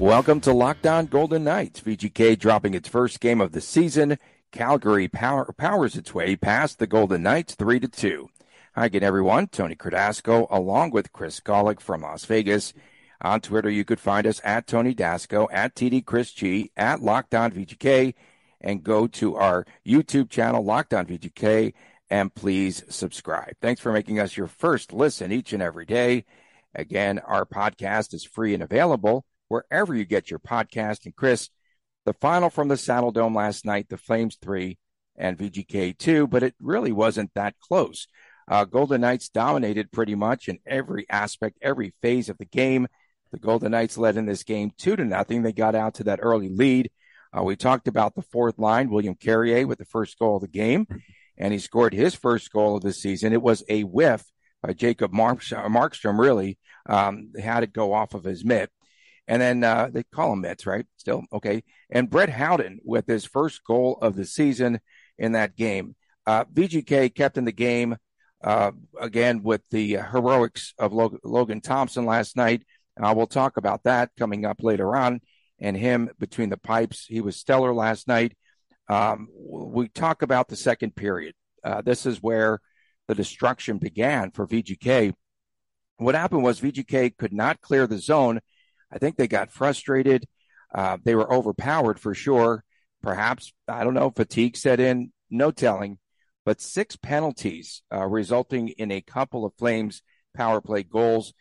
Welcome to Locked On Golden Knights. VGK dropping its first game of the season. Calgary power, powers its way past the Golden Knights 3 to 2. Hi again, everyone. Tony Cardasco along with Chris Gawlik from Las Vegas. On Twitter, you could find us at Tony Dasco, at TD Chris G, at Locked On VGK, and go to our YouTube channel, Locked On VGK, and please subscribe. Thanks for making us your first listen each and every day. Again, our podcast is free and available wherever you get your podcast. And Chris, the final from the Saddledome last night, the Flames 3 and VGK 2, but it really wasn't that close. Uh, Golden Knights dominated pretty much in every aspect, every phase of the game. The Golden Knights led in this game two to nothing. They got out to that early lead. Uh, we talked about the fourth line, William Carrier with the first goal of the game, and he scored his first goal of the season. It was a whiff by Jacob Markstrom, really um, had it go off of his mitt. And then uh, they call him Mitts, right? Still okay. And Brett Howden with his first goal of the season in that game. Uh, VGK kept in the game uh, again with the heroics of Logan Thompson last night. Uh, we'll talk about that coming up later on. And him between the pipes, he was stellar last night. Um, we talk about the second period. Uh, this is where the destruction began for VGK. What happened was VGK could not clear the zone I think they got frustrated. Uh, they were overpowered for sure. Perhaps, I don't know, fatigue set in, no telling, but six penalties, uh, resulting in a couple of Flames power play goals.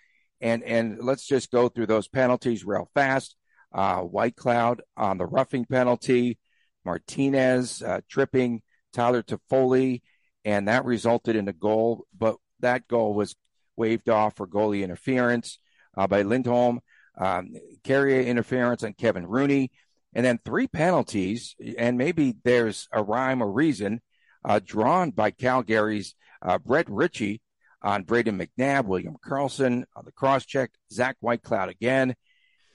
And, and let's just go through those penalties real fast. Uh, Whitecloud on the roughing penalty, Martinez, uh, tripping Tyler Toffoli, and that resulted in a goal, but that goal was waved off for goalie interference uh, by Lindholm um, Carrier interference on Kevin Rooney, and then three penalties. And maybe there's a rhyme or reason uh, drawn by Calgary's uh, Brett Ritchie on Brayden McNabb, William Karlsson on the cross check, Zach Whitecloud again.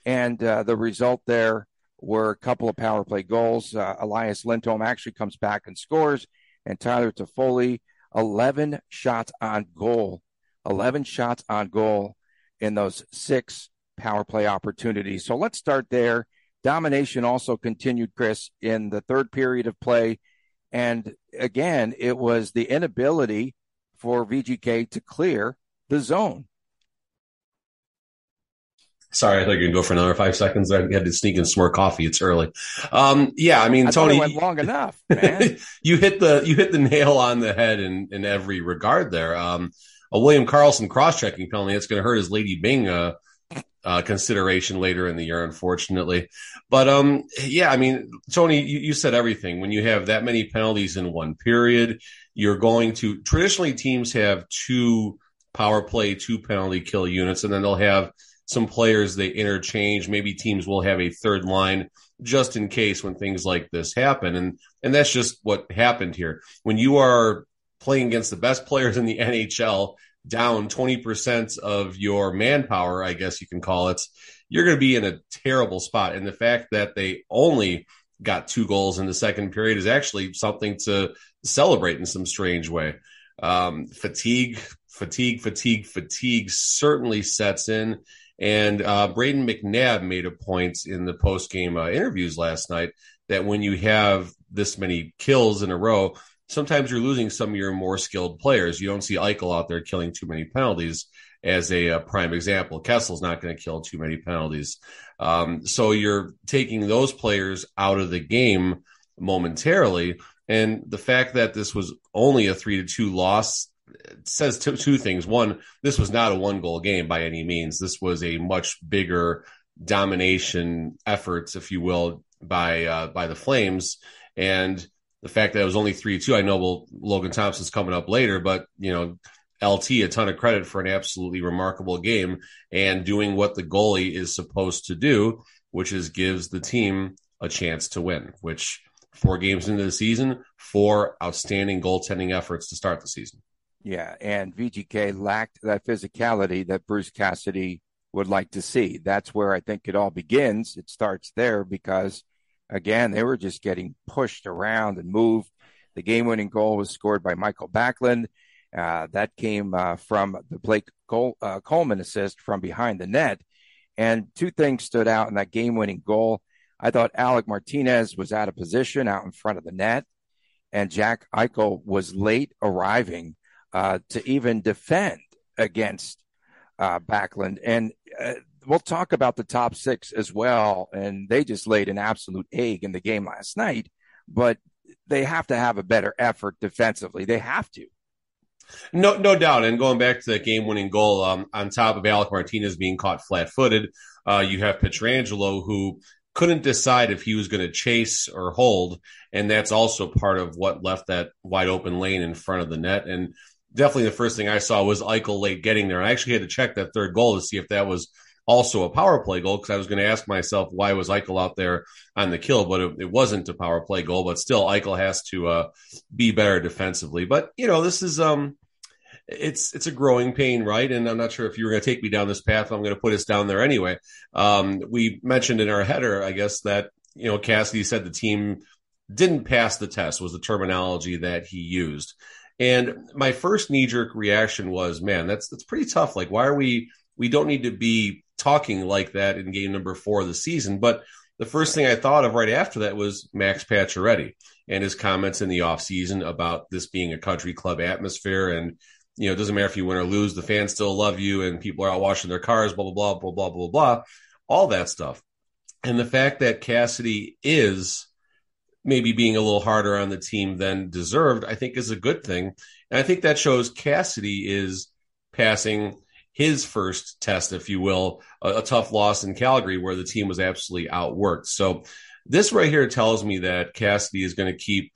And uh, the result there were a couple of power play goals. Uh, Elias Lindholm actually comes back and scores, and Tyler Toffoli, 11 shots on goal. 11 shots on goal in those six power play opportunities. So let's start there. Domination also continued, Chris, in the third period of play. And again, it was the inability for VGK to clear the zone. Sorry, I thought you were to go for another five seconds. I had to sneak in some more coffee. It's early. Um, yeah, I mean, I Tony, went long enough, man. you hit the you hit the nail on the head in in every regard there. Um, a William Karlsson cross checking penalty. It's going to hurt his Lady Byng uh, uh, consideration later in the year, unfortunately. But um, yeah, I mean, Tony, you, you, said everything. When you have that many penalties in one period, you're going to traditionally teams have two power play, two penalty kill units, and then they'll have some players they interchange. Maybe teams will have a third line just in case when things like this happen, and and that's just what happened here. When you are playing against the best players in the NHL down 20% of your manpower, I guess you can call it, you're going to be in a terrible spot. And the fact that they only got two goals in the second period is actually something to celebrate in some strange way. Um, fatigue, fatigue, fatigue, fatigue certainly sets in. And uh, Brayden McNabb made a point in the post game uh, interviews last night that when you have this many kills in a row, sometimes you're losing some of your more skilled players. You don't see Eichel out there killing too many penalties as a, a prime example. Kessel's not going to kill too many penalties. Um, so you're taking those players out of the game momentarily. And the fact that this was only a three to two loss says two, two things. One, this was not a one goal game by any means. This was a much bigger domination efforts, if you will, by uh, by the Flames. And the fact that it was only three two. I know well Logan Thompson's coming up later, but you know LT a ton of credit for an absolutely remarkable game and doing what the goalie is supposed to do, which is gives the team a chance to win. Which four games into the season, four outstanding goaltending efforts to start the season. Yeah, and VGK lacked that physicality that Bruce Cassidy would like to see. That's where I think it all begins. It starts there because, again, they were just getting pushed around and moved. The game winning goal was scored by Mikael Backlund. Uh, that came uh, from the Blake uh, Coleman assist from behind the net. And two things stood out in that game winning goal. I thought Alec Martinez was out of position out in front of the net, and Jack Eichel was late arriving uh, to even defend against uh, Backlund. And uh, we'll talk about the top six as well. And they just laid an absolute egg in the game last night, but they have to have a better effort defensively. They have to. No, no doubt. And going back to that game-winning goal, um, on top of Alec Martinez being caught flat-footed, uh, you have Pietrangelo who couldn't decide if he was going to chase or hold, and that's also part of what left that wide open lane in front of the net. And definitely the first thing I saw was Eichel late getting there. I actually had to check that third goal to see if that was also a power play goal because I was going to ask myself why was Eichel out there on the kill, but it, it wasn't a power play goal. But still, Eichel has to uh, be better defensively. But you know, this is um, it's it's a growing pain, right? And I'm not sure if you were going to take me down this path. I'm going to put us down there anyway. Um, we mentioned in our header, I guess that you know Cassidy said the team didn't pass the test was the terminology that he used. And my first knee jerk reaction was, man, that's that's pretty tough. Like, why are we? We don't need to be talking like that in game number four of the season. But the first thing I thought of right after that was Max Pacioretty and his comments in the offseason about this being a country club atmosphere. And, you know, it doesn't matter if you win or lose, the fans still love you and people are out washing their cars, blah, blah, blah, blah, blah, blah, blah, all that stuff. And the fact that Cassidy is maybe being a little harder on the team than deserved, I think is a good thing. And I think that shows Cassidy is passing his first test, if you will, a, a, tough loss in Calgary where the team was absolutely outworked. So this right here tells me that Cassidy is going to keep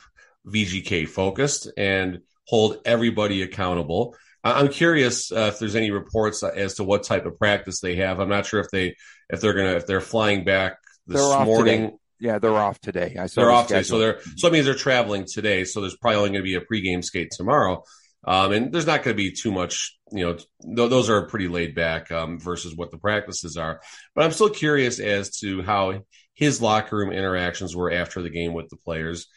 VGK focused and hold everybody accountable. I'm curious uh, if there's any reports as to what type of practice they have. I'm not sure if they if they're gonna if they're flying back this morning. Today. Yeah, they're off today. I saw they're off today, so they're so that means they're traveling today. So there's probably only going to be a pregame skate tomorrow. Um, and there's not going to be too much, you know, th- those are pretty laid back um, versus what the practices are. But I'm still curious as to how his locker room interactions were after the game with the players.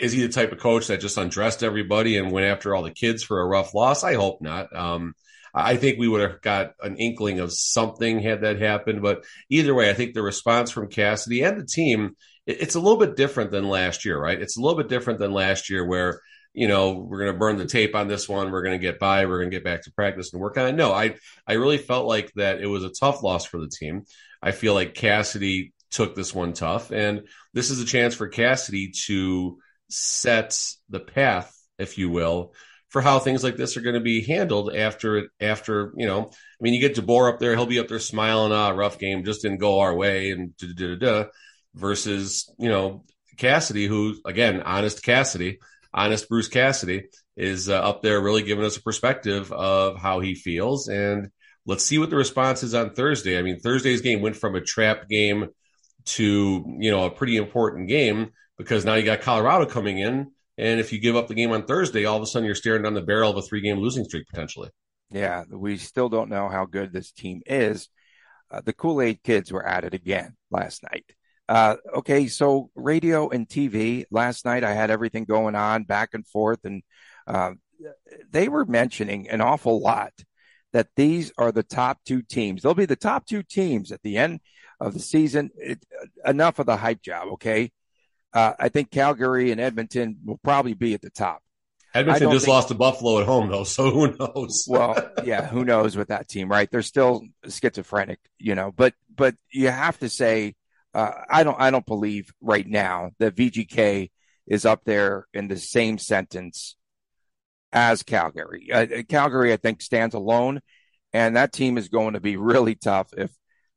Is he the type of coach that just undressed everybody and went after all the kids for a rough loss? I hope not. Um, I think we would have got an inkling of something had that happened. But either way, I think the response from Cassidy and the team, it's a little bit different than last year, right? It's a little bit different than last year where you know, we're going to burn the tape on this one. We're going to get by. We're going to get back to practice and work on it. No, I, I really felt like that it was a tough loss for the team. I feel like Cassidy took this one tough, and this is a chance for Cassidy to set the path, if you will, for how things like this are going to be handled after after you know. I mean, you get DeBoer up there; he'll be up there smiling. Ah, rough game, just didn't go our way, and da da da da. Versus, you know, Cassidy, who again, honest Cassidy honest Bruce Cassidy is uh, up there really giving us a perspective of how he feels. And let's see what the response is on Thursday. I mean, Thursday's game went from a trap game to, you know, a pretty important game because now you got Colorado coming in. And if you give up the game on Thursday, all of a sudden you're staring down the barrel of a three game losing streak potentially. Yeah, we still don't know how good this team is. Uh, the Kool Aid kids were at it again last night. Uh, okay, so radio and TV. Last night I had everything going on back and forth, and uh, they were mentioning an awful lot that these are the top two teams. They'll be the top two teams at the end of the season. It, enough of the hype job, okay? Uh, I think Calgary and Edmonton will probably be at the top. Edmonton just think, lost to Buffalo at home, though, so who knows? well, yeah, who knows with that team, right? They're still schizophrenic, you know. But but you have to say uh, I don't I don't believe right now that VGK is up there in the same sentence as Calgary. Uh, Calgary, I think, stands alone, and that team is going to be really tough if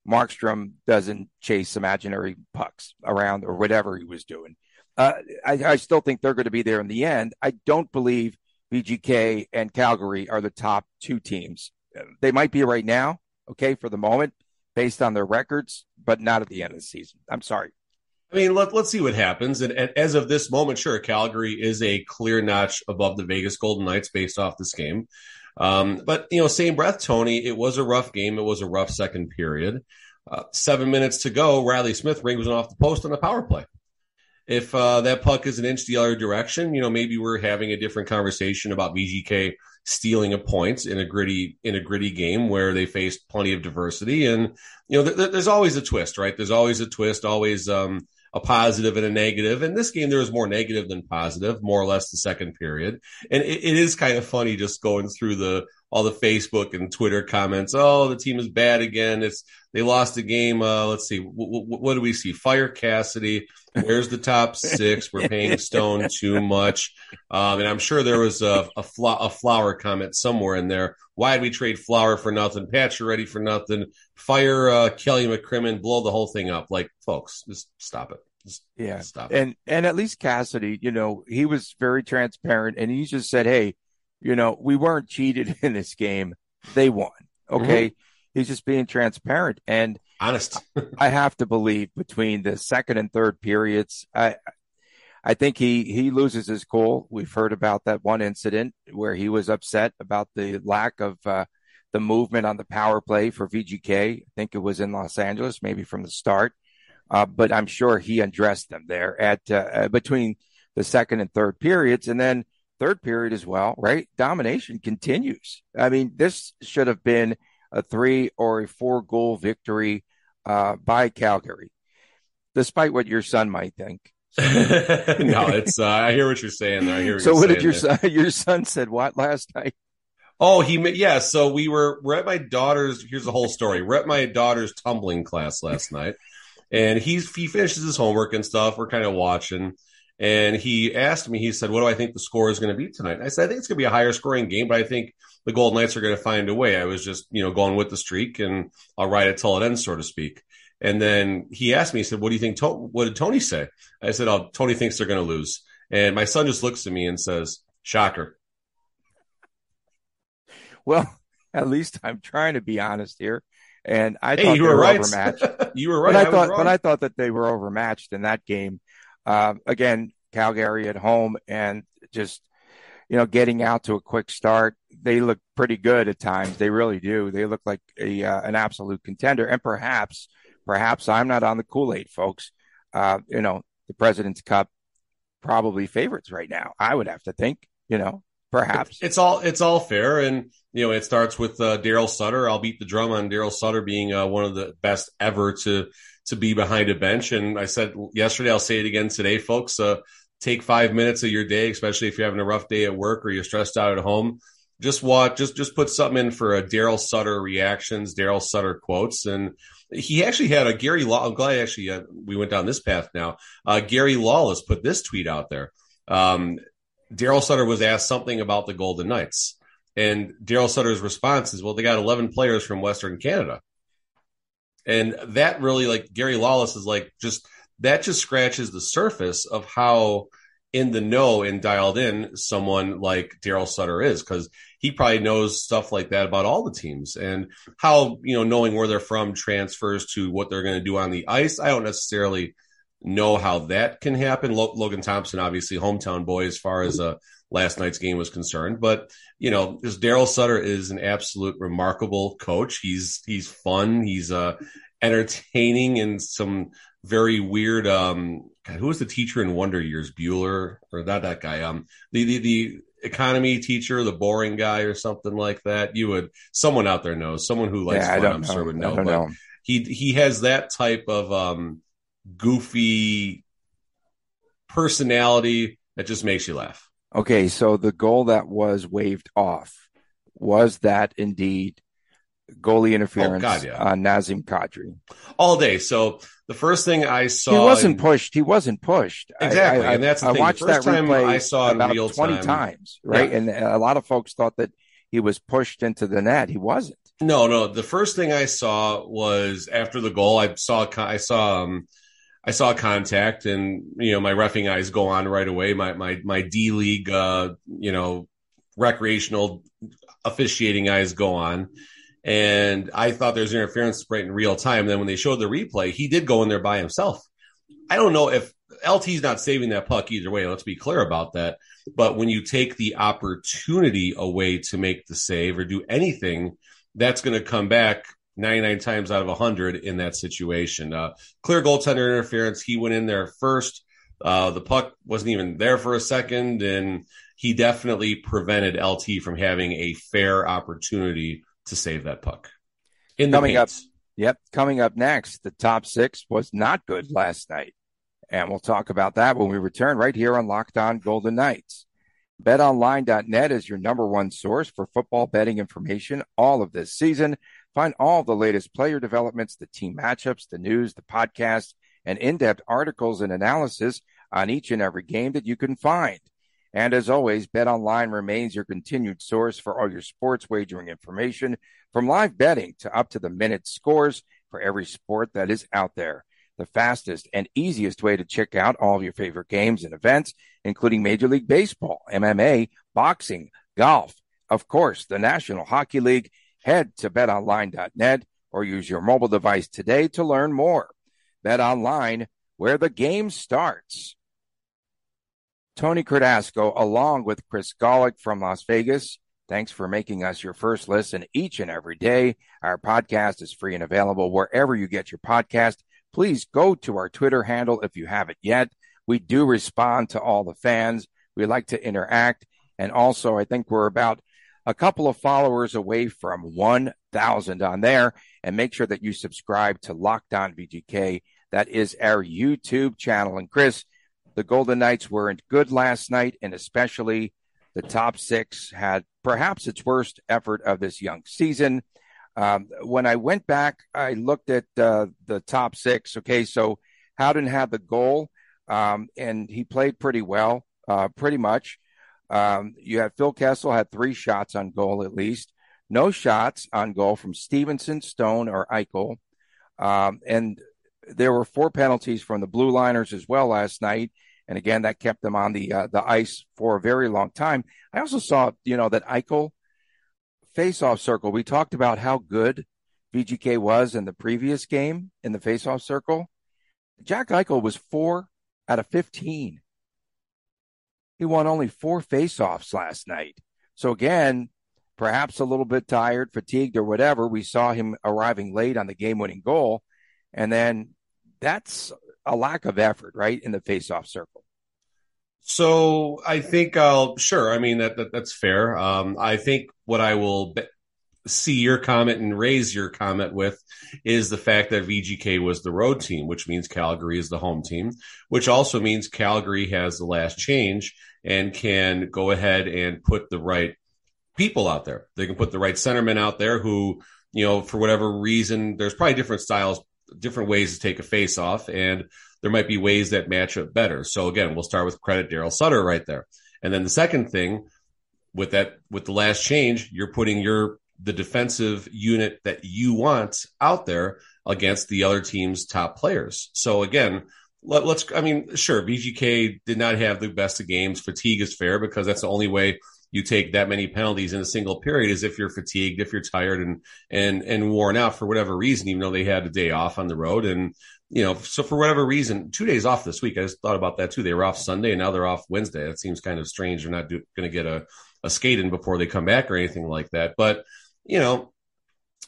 Markstrom doesn't chase imaginary pucks around or whatever he was doing. Uh, I, I still think they're going to be there in the end. I don't believe VGK and Calgary are the top two teams. They might be right now, okay, for the moment, based on their records, but not at the end of the season. I'm sorry. I mean, let, let's see what happens. And, and, as of this moment, sure, Calgary is a clear notch above the Vegas Golden Knights based off this game. Um, but, you know, same breath, Tony, it was a rough game. It was a rough second period. Uh, seven minutes to go, Reilly Smith rings off the post on the power play. If uh, that puck is an inch the other direction, you know, maybe we're having a different conversation about VGK stealing a point in a gritty in a gritty game where they faced plenty of diversity. And you know, th- th- there's always a twist, right? There's always a twist, always um, a positive and a negative. And this game, there was more negative than positive, more or less the second period. And it, it is kind of funny just going through the all the Facebook and Twitter comments. Oh, the team is bad again. It's they lost the game. Uh, let's see, w- w- what do we see? Fire Cassidy. Where's the top six? We're paying Stone too much. Um, and I'm sure there was a a, a, flower comment somewhere in there. Why did we trade Flower for nothing? Pacioretty for nothing. Fire uh, Kelly McCrimmon. Blow the whole thing up. Like, folks, just stop it. Just yeah, stop it. And and at least Cassidy, you know, he was very transparent, and he just said, "Hey, you know, we weren't cheated in this game. They won. Okay. Mm-hmm. He's just being transparent. And honest. I have to believe between the second and third periods, I, I think he, he loses his cool. We've heard about that one incident where he was upset about the lack of, uh, the movement on the power play for VGK. I think it was in Los Angeles, maybe from the start. Uh, but I'm sure he undressed them there at, uh, uh between the second and third periods. And then third period as well, right? Domination continues. I mean, this should have been a three or a four goal victory uh, by Calgary, despite what your son might think. no, it's uh, I hear what you're saying there. I hear. What so, what did your son? Your son said what last night? Oh, he yeah. So we were we're at my daughter's. Here's the whole story. We're at my daughter's tumbling class last night, and he's he finishes his homework and stuff. We're kind of watching, and he asked me, he said, What do I think the score is going to be tonight? And I said, I think it's going to be a higher scoring game, but I think the Golden Knights are going to find a way. I was just, you know, going with the streak and I'll ride it till it ends, so to speak. And then he asked me, he said, What do you think? To- what did Tony say? I said, Oh, Tony thinks they're going to lose. And my son just looks at me and says, Shocker. Well, at least I'm trying to be honest here. And I hey, thought you they were, were right. overmatched. you were right. But I, I thought, but I thought that they were overmatched in that game. Uh, again, Calgary at home and just, you know, getting out to a quick start. They look pretty good at times. They really do. They look like a, uh, an absolute contender. And perhaps, perhaps I'm not on the Kool Aid, folks. Uh, you know, the President's Cup probably favorites right now. I would have to think, you know, perhaps it's all it's all fair and you know it starts with uh, daryl sutter i'll beat the drum on daryl sutter being uh, one of the best ever to to be behind a bench and i said yesterday i'll say it again today folks uh, take five minutes of your day especially if you're having a rough day at work or you're stressed out at home just watch just just put something in for a daryl sutter reactions daryl sutter quotes and he actually had a gary law i'm glad actually uh, we went down this path now uh, gary lawless put this tweet out there um, Daryl Sutter was asked something about the Golden Knights. And Daryl Sutter's response is, well, they got 11 players from Western Canada. And that really, like, Gary Lawless is like, just that just scratches the surface of how in the know and dialed in someone like Daryl Sutter is, because he probably knows stuff like that about all the teams and how, you know, knowing where they're from transfers to what they're going to do on the ice. I don't necessarily know how that can happen. Logan Thompson, obviously hometown boy, as far as uh, last night's game was concerned. But you know, Daryl Sutter is an absolute remarkable coach. He's he's fun. He's uh, entertaining and some very weird. Um, God, who was the teacher in Wonder Years? Bueller or not that guy? Um, the the the economy teacher, the boring guy, or something like that. You would someone out there knows. Someone who likes yeah, fun, I'm know. sure would know. But know. he he has that type of um goofy personality that just makes you laugh. Okay, so the goal that was waved off was that indeed goalie interference oh, God, yeah. on Nazem Kadri all day. So the first thing I saw, he wasn't in, pushed. He wasn't pushed. Exactly, I, and that's the I thing. watched that replay I saw it about real twenty time. times, right? Yeah. And a lot of folks thought that he was pushed into the net. He wasn't. No, no. The first thing I saw was after the goal. I saw I saw um, I saw contact, and you know my refing eyes go on right away. My my my D league, uh, you know, recreational officiating eyes go on, and I thought there was interference right in real time. Then when they showed the replay, he did go in there by himself. I don't know if LT's not saving that puck either way. Let's be clear about that. But when you take the opportunity away to make the save or do anything, that's going to come back 99 times out of 100 in that situation. Uh, clear goaltender interference. He went in there first. Uh, the puck wasn't even there for a second, and he definitely prevented LT from having a fair opportunity to save that puck. In the coming up, yep, coming up next, the top six was not good last night, and we'll talk about that when we return right here on Locked On Golden Knights. BetOnline.net is your number one source for football betting information all of this season. Find all the latest player developments, the team matchups, the news, the podcasts, and in-depth articles and analysis on each and every game that you can find. And as always, BetOnline remains your continued source for all your sports wagering information, from live betting to up to the minute scores for every sport that is out there. The fastest and easiest way to check out all of your favorite games and events, including Major League Baseball, MMA, boxing, golf, of course, the National Hockey League, Head to betonline.net or use your mobile device today to learn more. Bet online where the game starts. Tony Cardasco, along with Chris Gawlik from Las Vegas. Thanks for making us your first listen each and every day. Our podcast is free and available wherever you get your podcast. Please go to our Twitter handle if you haven't yet. We do respond to all the fans. We like to interact. And also, I think we're about a couple of followers away from 1,000 on there. And make sure that you subscribe to Locked On VGK. That is our YouTube channel. And Chris, the Golden Knights weren't good last night, and especially the top six had perhaps its worst effort of this young season. Um, when I went back, I looked at uh, the top six. Okay, so Howden had the goal, um, and he played pretty well, uh, pretty much. Um, you had Phil Kessel had three shots on goal at least. No shots on goal from Stephenson, Stone, or Eichel. Um, and there were four penalties from the Blue Liners as well last night. And again, that kept them on the uh, the ice for a very long time. I also saw, you know, that Eichel face-off circle. We talked about how good VGK was in the previous game in the face-off circle. Jack Eichel was four out of 15 he won only four faceoffs last night. So again, perhaps a little bit tired, fatigued, or whatever. We saw him arriving late on the game-winning goal, and then that's a lack of effort, right, in the faceoff circle. So I think I'll sure. I mean that, that that's fair. Um, I think what I will be- see your comment and raise your comment with is the fact that VGK was the road team, which means Calgary is the home team, which also means Calgary has the last change and can go ahead and put the right people out there. They can put the right centerman out there who, you know, for whatever reason, there's probably different styles, different ways to take a face off, and there might be ways that match up better. So again, we'll start with credit Daryl Sutter right there. And then the second thing with that, with the last change, you're putting your the defensive unit that you want out there against the other team's top players. So again, let, us I mean, sure, VGK did not have the best of games. Fatigue is fair because that's the only way you take that many penalties in a single period is if you're fatigued, if you're tired and and and worn out for whatever reason, even though they had a day off on the road. And you know, so for whatever reason, two days off this week. I just thought about that too. They were off Sunday and now they're off Wednesday. That seems kind of strange. They're not going to get a a skate in before they come back or anything like that. But you know,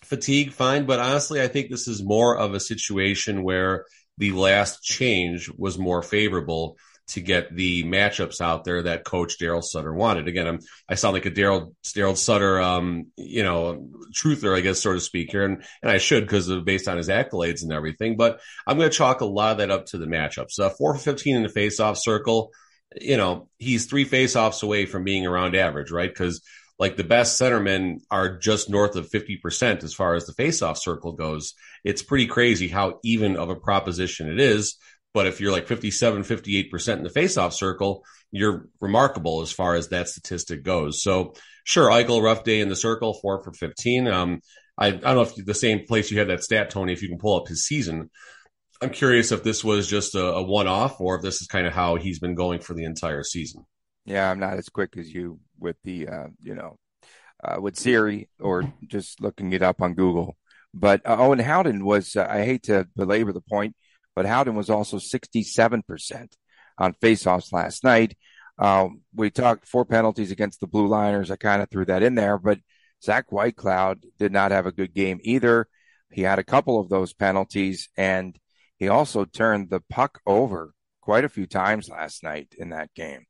fatigue, fine. But honestly, I think this is more of a situation where the last change was more favorable to get the matchups out there that coach Daryl Sutter wanted. Again, I'm, I sound like a Daryl Daryl Sutter, um, you know, truther, I guess, sort of speak here, and and I should because of based on his accolades and everything. But I'm going to chalk a lot of that up to the matchups. Uh, four for 15 in the faceoff circle. You know, he's three faceoffs away from being around average, right? Because like the best centermen are just north of 50% as far as the faceoff circle goes. It's pretty crazy how even of a proposition it is. But if you're like 57, 58% in the faceoff circle, you're remarkable as far as that statistic goes. So sure, Eichel, rough day in the circle, four for 15. Um, I, I don't know if the same place you had that stat, Tony, if you can pull up his season. I'm curious if this was just a, a one off or if this is kind of how he's been going for the entire season. Yeah, I'm not as quick as you with the uh, you know uh, with Siri or just looking it up on Google. But uh, Owen Howden was uh, I hate to belabor the point, but Howden was also 67% on faceoffs last night. Um, we talked four penalties against the Blue Liners. I kind of threw that in there, but Zach Whitecloud did not have a good game either. He had a couple of those penalties and he also turned the puck over quite a few times last night in that game.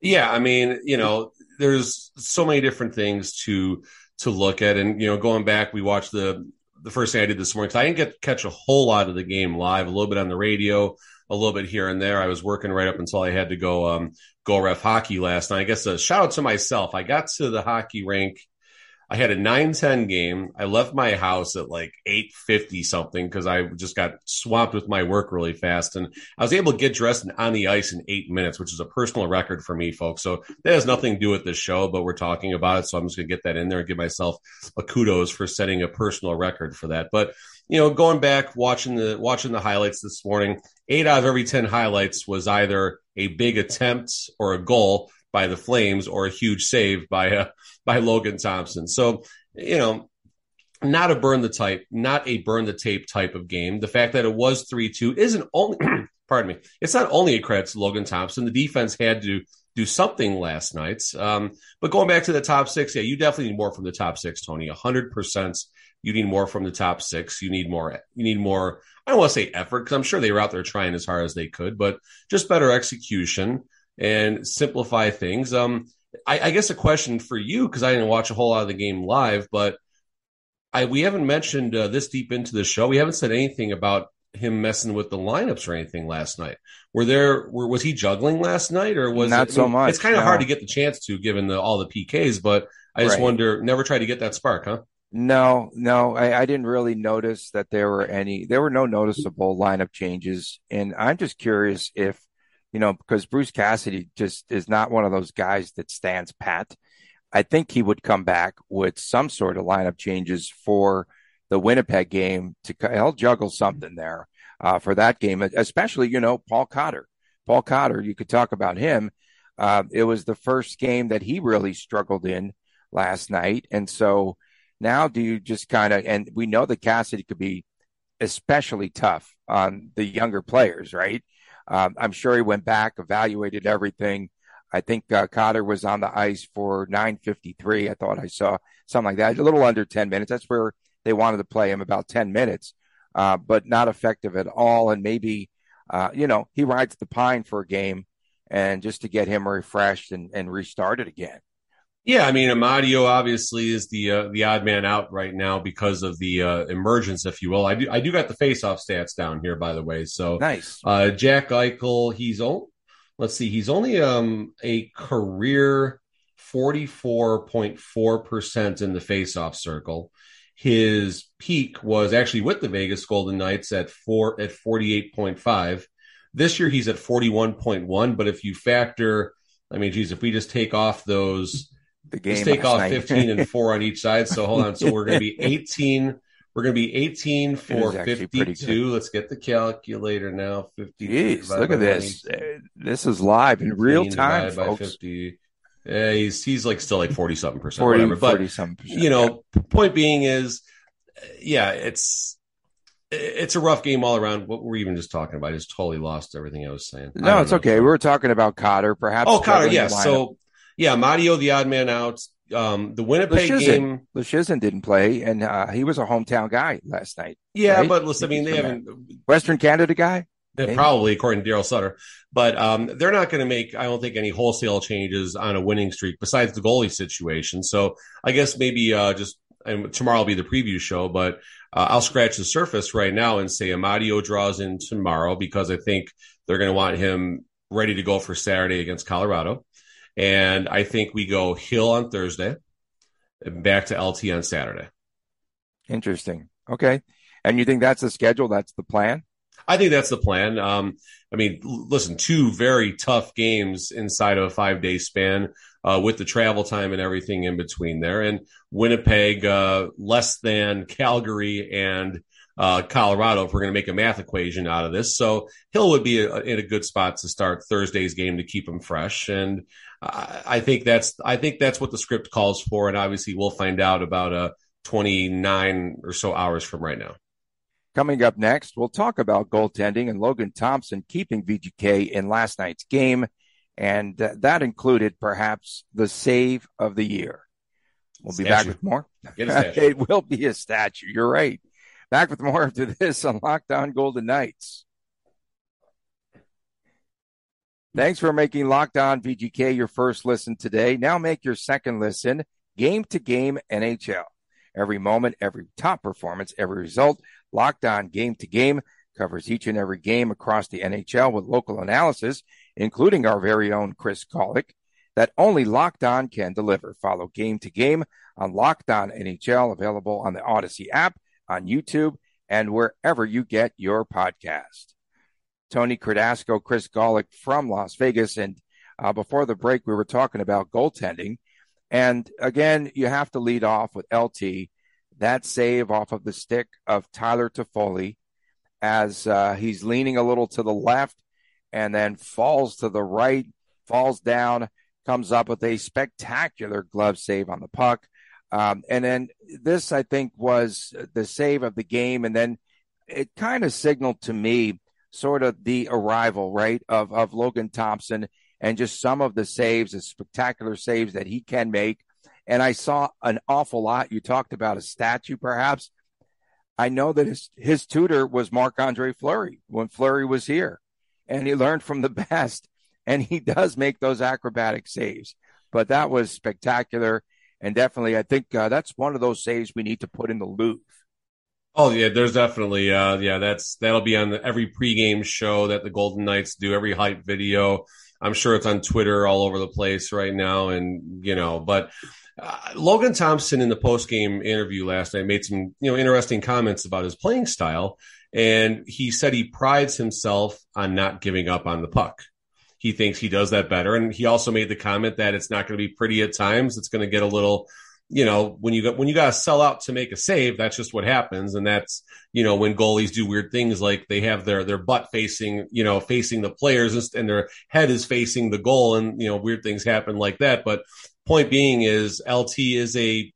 Yeah, I mean, you know, there's so many different things to to look at, and you know, going back, we watched the the first thing I did this morning. I didn't get catch a whole lot of the game live, a little bit on the radio, a little bit here and there. I was working right up until I had to go um, go ref hockey last night. I guess a shout out to myself. I got to the hockey rink I had a 9-10 game. I left my house at like 8.50 something because I just got swamped with my work really fast. And I was able to get dressed and on the ice in eight minutes, which is a personal record for me, folks. So that has nothing to do with this show, but we're talking about it. So I'm just going to get that in there and give myself a kudos for setting a personal record for that. But you know, going back watching the watching the highlights this morning, eight out of every ten highlights was either a big attempt or a goal by the Flames or a huge save by a by Logan Thompson. So, you know, not a burn the type, not a burn the tape type of game. The fact that it was 3 2 isn't only, pardon me, it's not only a credit to Logan Thompson. The defense had to do something last night. Um, but going back to the top six, yeah, you definitely need more from the top six, Tony. 100%. You need more from the top six. You need more, you need more, I don't want to say effort because I'm sure they were out there trying as hard as they could, but just better execution and simplify things. Um, I, I guess a question for you because I didn't watch a whole lot of the game live, but I we haven't mentioned uh, this deep into the show. We haven't said anything about him messing with the lineups or anything last night. Were there were, was he juggling last night or was not it, so much? It's kind of no. hard to get the chance to given the, all the PKs, but I just right. wonder. Never try to get that spark, huh? No, no, I, I, didn't really notice that there were any. There were no noticeable lineup changes, and I'm just curious if you know, because Bruce Cassidy just is not one of those guys that stands pat. I think he would come back with some sort of lineup changes for the Winnipeg game to he'll juggle something there uh, for that game, especially you know Paul Cotter. Paul Cotter, you could talk about him. Uh, it was the first game that he really struggled in last night, and so now do you just kind of and we know that Cassidy could be especially tough on the younger players, right? Um, I'm sure he went back, evaluated everything. I think uh, Cotter was on the ice for 9:53. I thought I saw something like that, a little under 10 minutes. That's where they wanted to play him about 10 minutes, uh, but not effective at all. And maybe, uh, you know, he rides the pine for a game, and just to get him refreshed and, and restarted again. Yeah, I mean, Amadio obviously is the uh, the odd man out right now because of the uh, emergence, if you will. I do I do got the faceoff stats down here, by the way. So nice. Uh, Jack Eichel, he's on. Let's see, he's only um a career forty four point four percent in the faceoff circle. His peak was actually with the Vegas Golden Knights at four at forty eight point five. This year he's at forty one point one. But if you factor, I mean, geez, if we just take off those the game. Let's take off night. 15 and four on each side. So hold on. So we're going to be 18. We're going to be 18 for 52. Let's get the calculator now. 50. Jeez, look at this. Uh, this is live in real time, folks. 50. Yeah, he's he's like still like 40 something percent, 40, whatever. But 40 something percent, you know, yeah. point being is, yeah, it's it's a rough game all around. What we're even just talking about? I just totally lost everything I was saying. No, it's know. okay. We were talking about Cotter, perhaps. Oh, Cotter, yes. So yeah, Mario, the odd man out. Um, the Winnipeg Leschyshyn. game, Leschyshyn didn't play, and uh, he was a hometown guy last night. Yeah, right? but listen, I mean, they haven't Western Canada guy. Probably, according to Daryl Sutter, but um, they're not going to make, I don't think, any wholesale changes on a winning streak besides the goalie situation. So I guess maybe uh, just and tomorrow will be the preview show, but uh, I'll scratch the surface right now and say Amadio draws in tomorrow because I think they're going to want him ready to go for Saturday against Colorado. And I think we go Hill on Thursday and back to LT on Saturday. Interesting. Okay. And you think that's the schedule? That's the plan? I think that's the plan. Um, I mean, listen, two very tough games inside of a five day span uh, with the travel time and everything in between there. And Winnipeg, uh, less than Calgary and uh, Colorado if we're going to make a math equation out of this. So Hill would be a, in a good spot to start Thursday's game to keep him fresh. And I think that's I think that's what the script calls for, and obviously we'll find out about uh 29 or so hours from right now. Coming up next, we'll talk about goaltending and Logan Thompson keeping VGK in last night's game. And uh, that included perhaps the save of the year. We'll be statue. back with more. it will be a statue. You're right. Back with more after this on Locked On Golden Knights. Thanks for making Locked On VGK your first listen today. Now make your second listen game to game NHL. Every moment, every top performance, every result. Locked On game to game covers each and every game across the NHL with local analysis, including our very own Chris Gawlik, that only Locked On can deliver. Follow game to game on Locked On NHL, available on the Odyssey app, on YouTube, and wherever you get your podcast. Tony Cardasco, Chris Gawlik from Las Vegas. And uh, before the break, we were talking about goaltending. And again, you have to lead off with LT. That save off of the stick of Tyler Toffoli as uh, he's leaning a little to the left and then falls to the right, falls down, comes up with a spectacular glove save on the puck. Um, and then this, I think, was the save of the game. And then it kind of signaled to me sort of the arrival, right, of, of Logan Thompson and just some of the saves, the spectacular saves that he can make. And I saw an awful lot. You talked about a statue, perhaps. I know that his, his tutor was Marc Andre Fleury when Fleury was here, and he learned from the best. And he does make those acrobatic saves. But that was spectacular. And definitely, I think uh, that's one of those saves we need to put in the Louvre. Oh yeah, there's definitely uh yeah, that's that'll be on every pregame show that the Golden Knights do, every hype video. I'm sure it's on Twitter all over the place right now and you know, but uh, Logan Thompson in the postgame interview last night made some, you know, interesting comments about his playing style and he said he prides himself on not giving up on the puck. He thinks he does that better and he also made the comment that it's not going to be pretty at times. It's going to get a little you know, when you got when you got to sell out to make a save, that's just what happens, and that's you know when goalies do weird things like they have their their butt facing you know facing the players and their head is facing the goal, and you know weird things happen like that. But point being is LT is a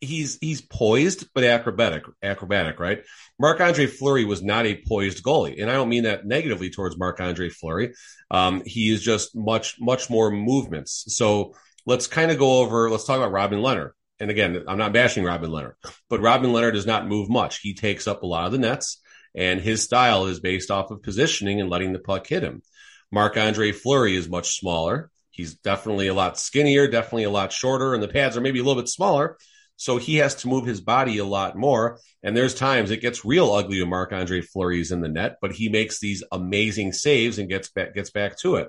he's he's poised but acrobatic acrobatic right? Marc andre fleury was not a poised goalie. And i don't mean that negatively towards marc andre fleury. Um, he is just much much more movements. So let's kind of go over let's talk about robin lehner and again, I'm not bashing Robin Lehner, but Robin Lehner does not move much. He takes up a lot of the nets, and his style is based off of positioning and letting the puck hit him. Marc Andre Fleury is much smaller. He's definitely a lot skinnier, definitely a lot shorter, and the pads are maybe a little bit smaller. So he has to move his body a lot more. And there's times it gets real ugly when Marc Andre Fleury's in the net, but he makes these amazing saves and gets back gets back to it.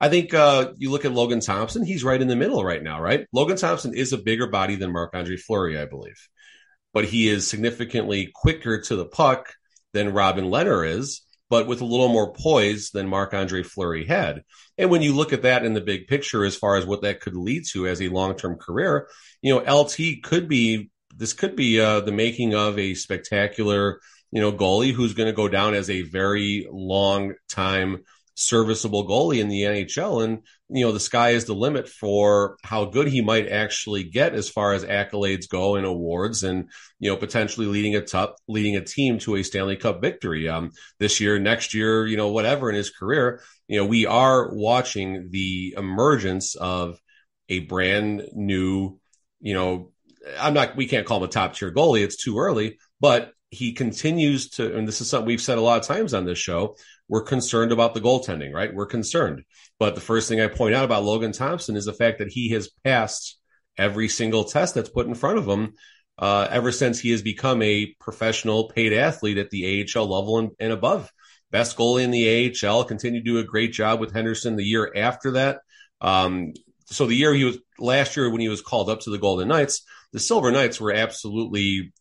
I think uh, you look at Logan Thompson, he's right in the middle right now, right? Logan Thompson is a bigger body than Marc Andre Fleury, I believe, but he is significantly quicker to the puck than Robin Lehner is, but with a little more poise than Marc Andre Fleury had. And when you look at that in the big picture, as far as what that could lead to as a long term career, you know, LT could be this could be uh, the making of a spectacular, you know, goalie who's going to go down as a very long time serviceable goalie in the NHL. And, you know, the sky is the limit for how good he might actually get as far as accolades go and awards and, you know, potentially leading a top, leading a team to a Stanley Cup victory. Um, this year, next year, you know, whatever in his career, you know, we are watching the emergence of a brand new, you know, I'm not, we can't call him a top tier goalie. It's too early, but he continues to, and this is something we've said a lot of times on this show we're concerned about the goaltending, right? We're concerned. But the first thing I point out about Logan Thompson is the fact that he has passed every single test that's put in front of him uh, ever since he has become a professional paid athlete at the AHL level and, and above. Best goalie in the AHL, continued to do a great job with Henderson the year after that. Um, so the year he was last year when he was called up to the Golden Knights, the Silver Knights were absolutely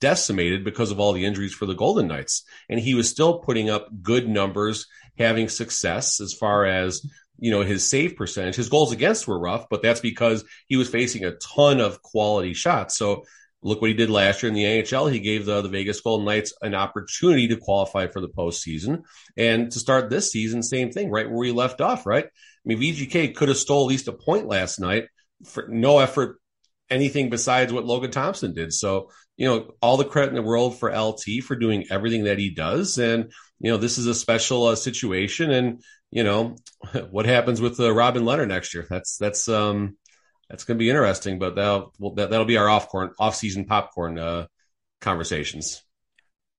decimated because of all the injuries for the Golden Knights. And he was still putting up good numbers, having success as far as, you know, his save percentage. His goals against were rough, but that's because he was facing a ton of quality shots. So look what he did last year in the NHL. He gave the, the Vegas Golden Knights an opportunity to qualify for the postseason. And to start this season, same thing, right where we left off, right? I mean, VGK could have stole at least a point last night for no effort anything besides what Logan Thompson did. So you know, all the credit in the world for LT for doing everything that he does. And, you know, this is a special uh, situation. And, you know, what happens with uh, Robin Lehner next year? That's, that's, um, that's going to be interesting, but that'll, well, that, that'll be our off corn, off season popcorn, uh, conversations.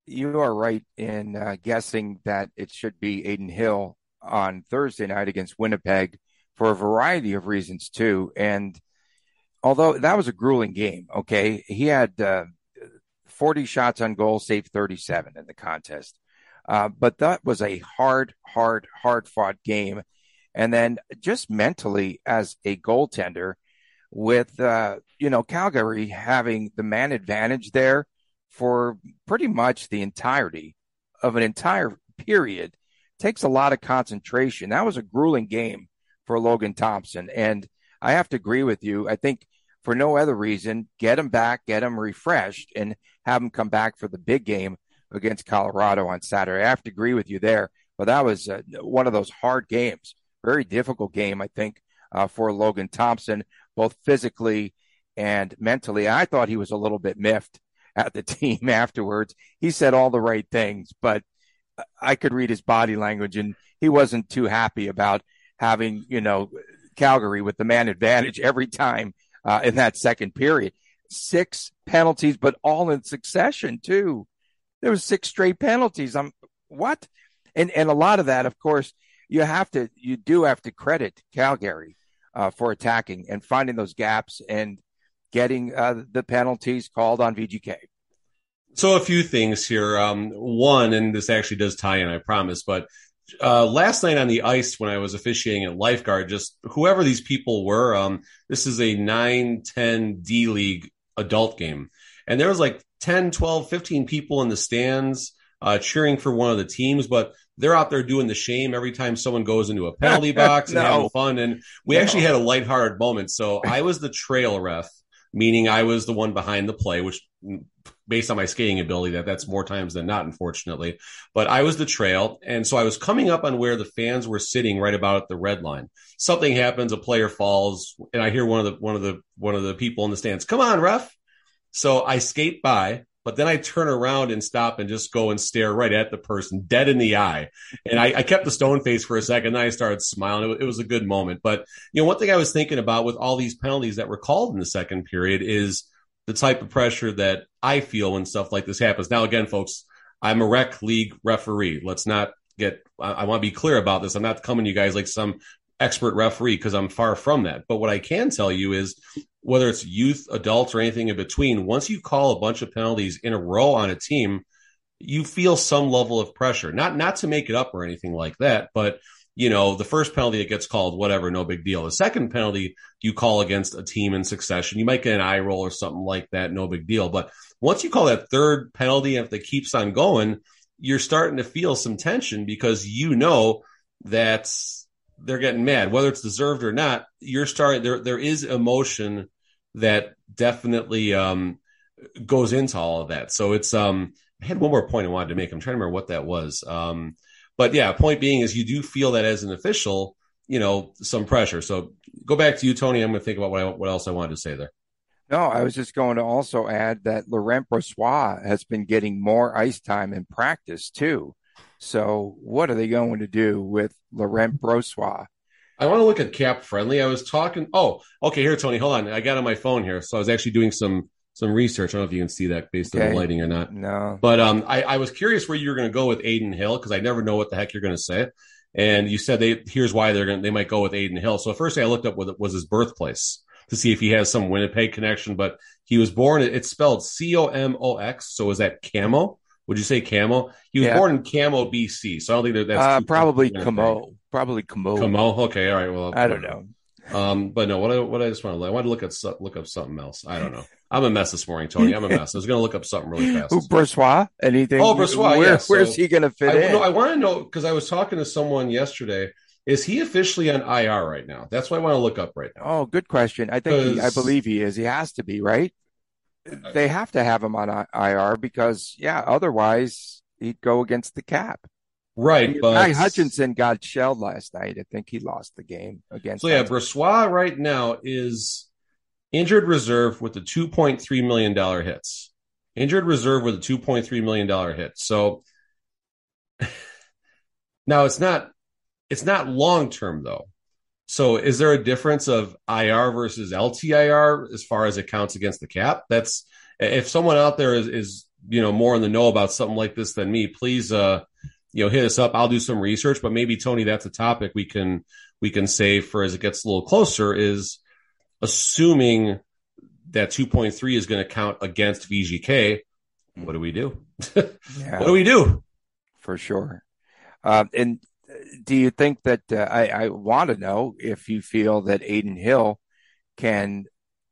You are right in uh, guessing that it should be Adin Hill on Thursday night against Winnipeg for a variety of reasons too. And although that was a grueling game, okay, he had uh, 40 shots on goal, saved 37 in the contest. Uh, but that was a hard, hard, hard fought game. And then just mentally as a goaltender with, uh, you know, Calgary having the man advantage there for pretty much the entirety of an entire period takes a lot of concentration. That was a grueling game for Logan Thompson. And I have to agree with you. I think for no other reason, get him back, get him refreshed, and have him come back for the big game against Colorado on Saturday. I have to agree with you there. But that was uh, one of those hard games, very difficult game, I think, uh, for Logan Thompson, both physically and mentally. I thought he was a little bit miffed at the team afterwards. He said all the right things, but I could read his body language and he wasn't too happy about having, you know, Calgary with the man advantage every time uh, in that second period. Six penalties, but all in succession too. There was six straight penalties. I'm what? And and a lot of that, of course, you have to you do have to credit Calgary uh, for attacking and finding those gaps and getting uh, the penalties called on VGK. So a few things here. Um, one, and this actually does tie in, I promise, but uh, last night on the ice when I was officiating at lifeguard, just whoever these people were, um, this is a 9 10 D League adult game. And there was like 10, 12, 15 people in the stands uh, cheering for one of the teams, but they're out there doing the shame every time someone goes into a penalty box and no. having fun. And we no. actually had a lighthearted moment. So I was the trail ref, meaning I was the one behind the play, which based on my skating ability that that's more times than not unfortunately but i was the trail and so i was coming up on where the fans were sitting right about at the red line something happens a player falls and i hear one of the one of the one of the people in the stands come on ref so i skate by but then I turn around and stop and just go and stare right at the person dead in the eye. And I, I kept the stone face for a second. Then I started smiling. It, it was a good moment. But, you know, one thing I was thinking about with all these penalties that were called in the second period is the type of pressure that I feel when stuff like this happens. Now, again, folks, I'm a rec league referee. Let's not get, I, I want to be clear about this. I'm not coming to you guys like some expert referee because I'm far from that. But what I can tell you is whether it's youth, adults, or anything in between, once you call a bunch of penalties in a row on a team, you feel some level of pressure. Not not to make it up or anything like that, but you know, the first penalty that gets called, whatever, no big deal. The second penalty you call against a team in succession, you might get an eye roll or something like that, no big deal. But once you call that third penalty, if it keeps on going, you're starting to feel some tension because you know that they're getting mad, whether it's deserved or not. You're starting there. There is emotion that definitely um, goes into all of that. So it's um, I had one more point I wanted to make. I'm trying to remember what that was. Um, but yeah, point being is you do feel that as an official, you know, some pressure. So go back to you, Tony. I'm going to think about what I, what else I wanted to say there. No, I was just going to also add that Laurent Brossoit has been getting more ice time in practice too. So what are they going to do with Laurent Brossoit? I want to look at CapFriendly. I was talking. Oh, okay. Here, Tony, hold on. I got on my phone here. So I was actually doing some some research. I don't know if you can see that based okay. on the lighting or not. No. But um, I, I was curious where you were going to go with Adin Hill because I never know what the heck you're going to say. And you said they here's why they're going they might go with Adin Hill. So first thing I looked up was, was his birthplace to see if he has some Winnipeg connection. But he was born. It's spelled C O M O X. So is that Camo? Would you say Camo? He was yeah. born in Camo, BC. So I don't think that that's uh, probably Camo. Probably Camo. Camo. Okay. All right. Well, I don't know. Um, but no, what I what I just want to I want to look at look up something else. I don't know. I'm a mess this morning, Tony. I'm a mess. I was going to look up something really fast. Who, Brossoit? Anything? Oh, Brossoit. Where, yeah. Where's he going to fit I, in? No, I want to know because I was talking to someone yesterday. Is he officially on IR right now? That's what I want to look up right now. Oh, good question. I think he, I believe he is. He has to be, right? They have to have him on IR because, yeah, otherwise he'd go against the cap. Right, but Guy Hutchinson got shelled last night. I think he lost the game against. So yeah, Brossoit right now is injured reserve with the two point three million dollar hits. injured reserve with a $2.3 million hit. So now it's not it's not long term though. So is there a difference of IR versus LTIR as far as it counts against the cap? That's if someone out there is, is you know more in the know about something like this than me, please uh you know hit us up. I'll do some research, but maybe Tony, that's a topic we can we can save for as it gets a little closer. Is assuming that 2.3 is going to count against VGK. What do we do? yeah, what do we do? For sure. Uh, and do you think that uh, I, I want to know if you feel that Adin Hill can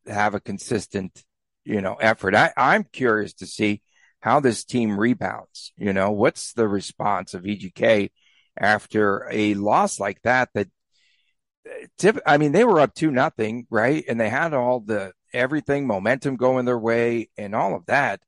have a consistent, you know, effort? I, I'm curious to see how this team rebounds. You know, what's the response of VGK after a loss like that? That tip, I mean, they were up two nothing, right? And they had all the everything momentum going their way and all of that,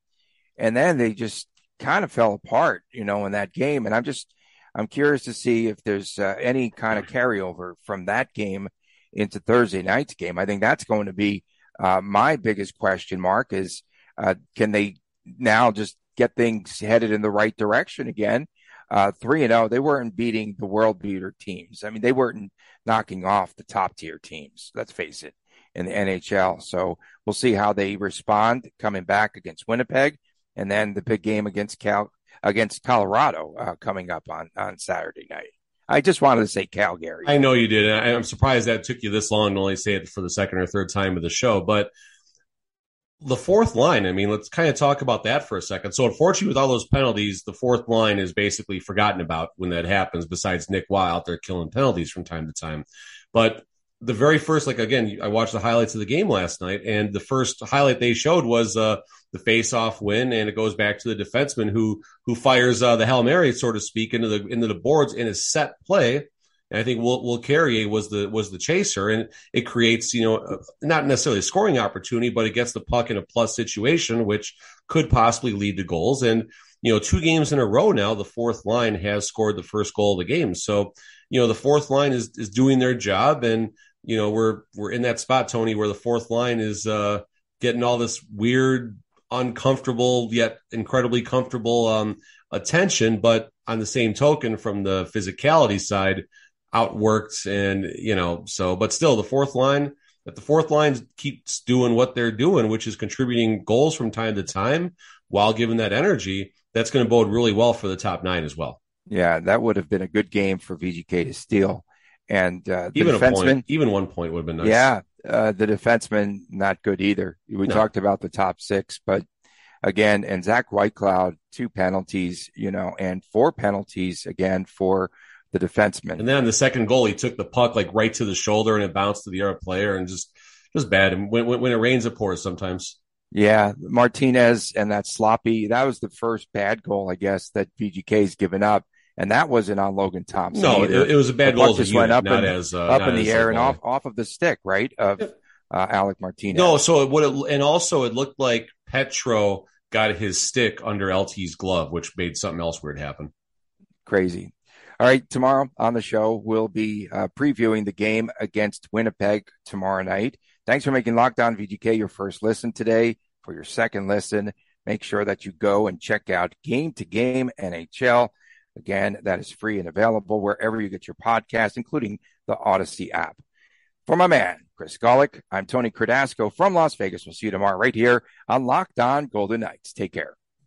and then they just kind of fell apart, you know, in that game. And I'm just I'm curious to see if there's uh, any kind of carryover from that game into Thursday night's game. I think that's going to be uh, my biggest question mark is uh, can they now just get things headed in the right direction again? Uh, three and zero, oh, they weren't beating the world beater teams. I mean, they weren't knocking off the top tier teams. Let's face it, in the NHL. So we'll see how they respond coming back against Winnipeg, and then the big game against Cal against Colorado uh, coming up on, on Saturday night. I just wanted to say Calgary. I know you did. I'm surprised that took you this long to only say it for the second or third time of the show. But the fourth line, I mean, let's kind of talk about that for a second. So, unfortunately, with all those penalties, the fourth line is basically forgotten about when that happens, besides Nick Waugh out there killing penalties from time to time. But the very first, like again, I watched the highlights of the game last night, and the first highlight they showed was uh, the face-off win, and it goes back to the defenseman who who fires uh, the hail mary, so to speak, into the into the boards in a set play. And I think Will, Will Carrier was the was the chaser, and it creates you know not necessarily a scoring opportunity, but it gets the puck in a plus situation, which could possibly lead to goals. And you know, two games in a row now, the fourth line has scored the first goal of the game. So you know, the fourth line is is doing their job, and you know we're we're in that spot, Tony, where the fourth line is uh, getting all this weird, uncomfortable yet incredibly comfortable um, attention. But on the same token, from the physicality side, outworked, and you know, so but still, the fourth line. If the fourth line keeps doing what they're doing, which is contributing goals from time to time while giving that energy, that's going to bode really well for the top nine as well. Yeah, that would have been a good game for VGK to steal. And uh, even defenseman, point, even one point would have been nice. Yeah, uh, the defenseman not good either. We no. talked about the top six, but again, and Zach Whitecloud two penalties, you know, and four penalties again for the defenseman. And then on the second goal, he took the puck like right to the shoulder and it bounced to the other player and just just bad. And when, when, when it rains, it pours sometimes. Yeah, Martinez and that sloppy. That was the first bad goal, I guess, that VGK's given up and that wasn't on Logan Thompson. No, it, it, was a bad goal. Just went up and, as, uh, up in the air and off off of the stick, right of uh, Alec Martinez. No, so it would and also it looked like Petro got his stick under LT's glove, which made something else weird happen. Crazy. All right, tomorrow on the show we'll be uh, previewing the game against Winnipeg tomorrow night. Thanks for making Locked On VGK your first listen today. For your second listen, make sure that you go and check out Game to Game NHL. Again, that is free and available wherever you get your podcast, including the Odyssey app. For my man, Chris Gawlik, I'm Tony Cardasco from Las Vegas. We'll see you tomorrow right here on Locked On Golden Knights. Take care.